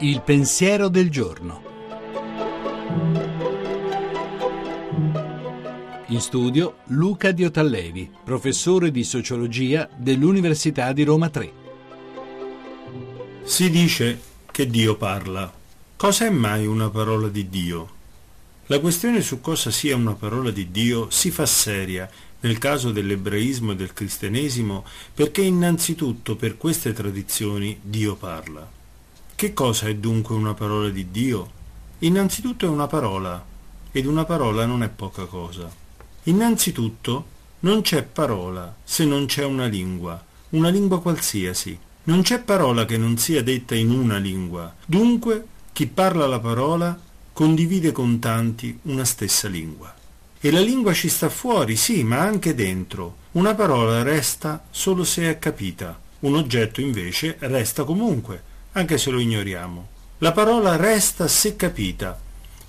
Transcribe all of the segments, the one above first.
Il pensiero del giorno. In studio Luca Diotallevi, professore di sociologia dell'Università di Roma 3. Si dice che Dio parla. Cosa è mai una parola di Dio? La questione su cosa sia una parola di Dio si fa seria nel caso dell'ebraismo e del cristianesimo perché innanzitutto per queste tradizioni Dio parla. Che cosa è dunque una parola di Dio? Innanzitutto è una parola, ed una parola non è poca cosa. Innanzitutto non c'è parola se non c'è una lingua, una lingua qualsiasi. Non c'è parola che non sia detta in una lingua. Dunque, chi parla la parola condivide con tanti una stessa lingua. E la lingua ci sta fuori, sì, ma anche dentro. Una parola resta solo se è capita. Un oggetto invece resta comunque anche se lo ignoriamo. La parola resta se capita,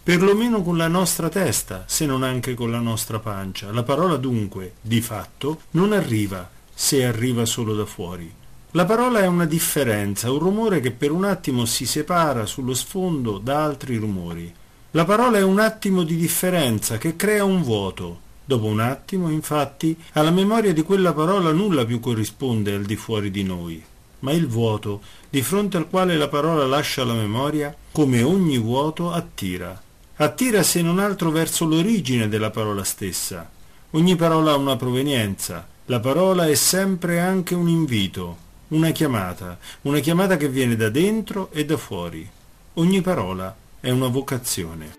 perlomeno con la nostra testa, se non anche con la nostra pancia. La parola dunque, di fatto, non arriva se arriva solo da fuori. La parola è una differenza, un rumore che per un attimo si separa sullo sfondo da altri rumori. La parola è un attimo di differenza che crea un vuoto. Dopo un attimo, infatti, alla memoria di quella parola nulla più corrisponde al di fuori di noi ma il vuoto, di fronte al quale la parola lascia la memoria, come ogni vuoto attira. Attira se non altro verso l'origine della parola stessa. Ogni parola ha una provenienza, la parola è sempre anche un invito, una chiamata, una chiamata che viene da dentro e da fuori. Ogni parola è una vocazione.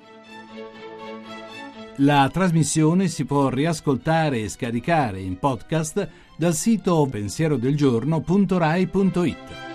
La trasmissione si può riascoltare e scaricare in podcast dal sito pensierodelgiorno.rai.it.